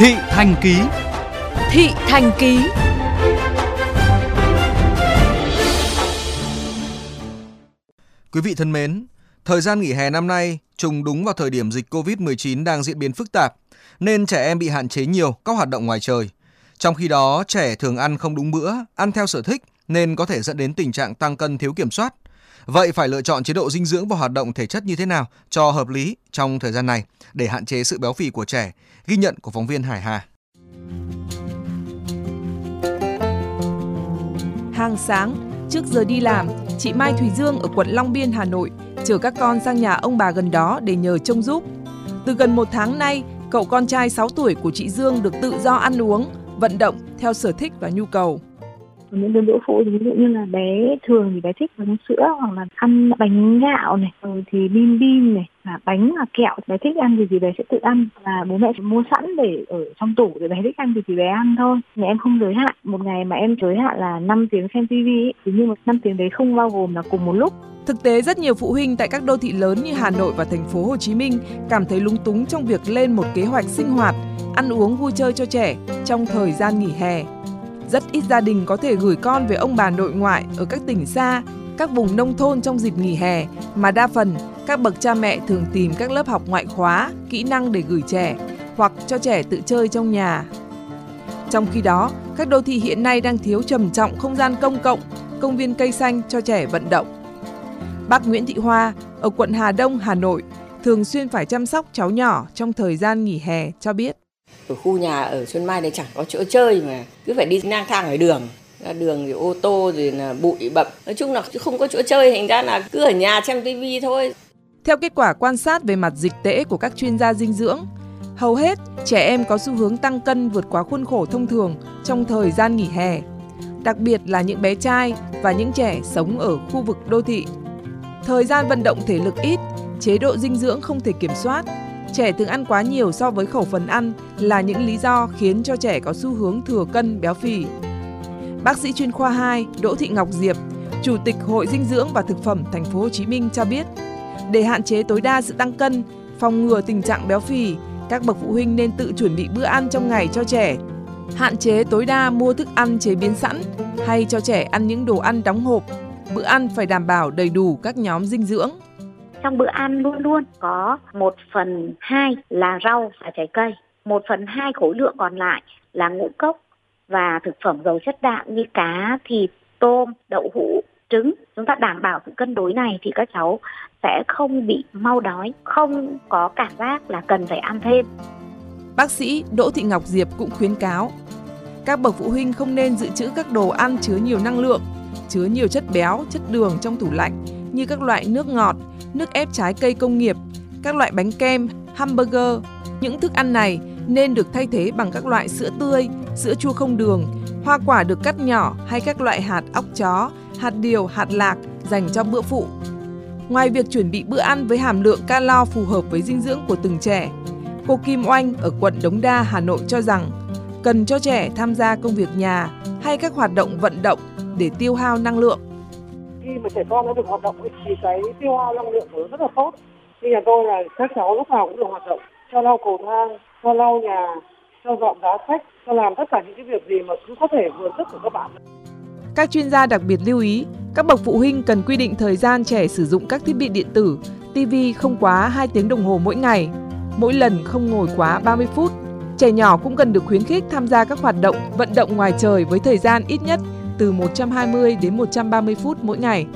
Thị Thành Ký Thị Thành Ký Quý vị thân mến, thời gian nghỉ hè năm nay trùng đúng vào thời điểm dịch Covid-19 đang diễn biến phức tạp, nên trẻ em bị hạn chế nhiều các hoạt động ngoài trời. Trong khi đó, trẻ thường ăn không đúng bữa, ăn theo sở thích nên có thể dẫn đến tình trạng tăng cân thiếu kiểm soát. Vậy phải lựa chọn chế độ dinh dưỡng và hoạt động thể chất như thế nào cho hợp lý trong thời gian này để hạn chế sự béo phì của trẻ? Ghi nhận của phóng viên Hải Hà. Hàng sáng, trước giờ đi làm, chị Mai Thùy Dương ở quận Long Biên, Hà Nội chở các con sang nhà ông bà gần đó để nhờ trông giúp. Từ gần một tháng nay, cậu con trai 6 tuổi của chị Dương được tự do ăn uống, vận động theo sở thích và nhu cầu những cái bữa phụ ví dụ như là bé thường thì bé thích uống sữa hoặc là ăn bánh gạo này rồi thì bim bim này và bánh và kẹo bé thích ăn gì thì bé sẽ tự ăn. Và bố mẹ sẽ mua sẵn để ở trong tủ để bé thích ăn gì thì bé ăn thôi. Nhà em không giới hạn. Một ngày mà em giới hạn là 5 tiếng xem tivi thì nhưng mà năm tiếng đấy không bao gồm là cùng một lúc. Thực tế rất nhiều phụ huynh tại các đô thị lớn như Hà Nội và thành phố Hồ Chí Minh cảm thấy lúng túng trong việc lên một kế hoạch sinh hoạt, ăn uống vui chơi cho trẻ trong thời gian nghỉ hè. Rất ít gia đình có thể gửi con về ông bà nội ngoại ở các tỉnh xa, các vùng nông thôn trong dịp nghỉ hè, mà đa phần các bậc cha mẹ thường tìm các lớp học ngoại khóa, kỹ năng để gửi trẻ hoặc cho trẻ tự chơi trong nhà. Trong khi đó, các đô thị hiện nay đang thiếu trầm trọng không gian công cộng, công viên cây xanh cho trẻ vận động. Bác Nguyễn Thị Hoa ở quận Hà Đông, Hà Nội thường xuyên phải chăm sóc cháu nhỏ trong thời gian nghỉ hè cho biết. Ở khu nhà ở Xuân Mai này chẳng có chỗ chơi mà, cứ phải đi lang thang ở đường. Ra đường thì ô tô rồi là bụi bậm. Nói chung là không có chỗ chơi, thành ra là cứ ở nhà xem tivi thôi. Theo kết quả quan sát về mặt dịch tễ của các chuyên gia dinh dưỡng, hầu hết trẻ em có xu hướng tăng cân vượt quá khuôn khổ thông thường trong thời gian nghỉ hè, đặc biệt là những bé trai và những trẻ sống ở khu vực đô thị. Thời gian vận động thể lực ít, chế độ dinh dưỡng không thể kiểm soát. Trẻ thường ăn quá nhiều so với khẩu phần ăn là những lý do khiến cho trẻ có xu hướng thừa cân béo phì. Bác sĩ chuyên khoa 2 Đỗ Thị Ngọc Diệp, Chủ tịch Hội Dinh dưỡng và Thực phẩm Thành phố Hồ Chí Minh cho biết, để hạn chế tối đa sự tăng cân, phòng ngừa tình trạng béo phì, các bậc phụ huynh nên tự chuẩn bị bữa ăn trong ngày cho trẻ. Hạn chế tối đa mua thức ăn chế biến sẵn hay cho trẻ ăn những đồ ăn đóng hộp. Bữa ăn phải đảm bảo đầy đủ các nhóm dinh dưỡng trong bữa ăn luôn luôn có một phần hai là rau và trái cây. Một phần hai khối lượng còn lại là ngũ cốc và thực phẩm giàu chất đạm như cá, thịt, tôm, đậu hũ, trứng. Chúng ta đảm bảo sự cân đối này thì các cháu sẽ không bị mau đói, không có cảm giác là cần phải ăn thêm. Bác sĩ đỗ thị ngọc diệp cũng khuyến cáo, các bậc phụ huynh không nên dự trữ các đồ ăn chứa nhiều năng lượng, chứa nhiều chất béo, chất đường trong tủ lạnh như các loại nước ngọt nước ép trái cây công nghiệp, các loại bánh kem, hamburger. Những thức ăn này nên được thay thế bằng các loại sữa tươi, sữa chua không đường, hoa quả được cắt nhỏ hay các loại hạt óc chó, hạt điều, hạt lạc dành cho bữa phụ. Ngoài việc chuẩn bị bữa ăn với hàm lượng calo phù hợp với dinh dưỡng của từng trẻ, cô Kim Oanh ở quận Đống Đa, Hà Nội cho rằng cần cho trẻ tham gia công việc nhà hay các hoạt động vận động để tiêu hao năng lượng trẻ con nó được hoạt động thì cái tiêu hao năng lượng của nó rất là tốt như nhà tôi là các cháu lúc nào cũng được hoạt động cho lau cầu thang cho lau nhà cho dọn giá sách cho làm tất cả những cái việc gì mà cũng có thể vừa sức của các bạn các chuyên gia đặc biệt lưu ý các bậc phụ huynh cần quy định thời gian trẻ sử dụng các thiết bị điện tử, TV không quá 2 tiếng đồng hồ mỗi ngày, mỗi lần không ngồi quá 30 phút. Trẻ nhỏ cũng cần được khuyến khích tham gia các hoạt động vận động ngoài trời với thời gian ít nhất từ 120 đến 130 phút mỗi ngày.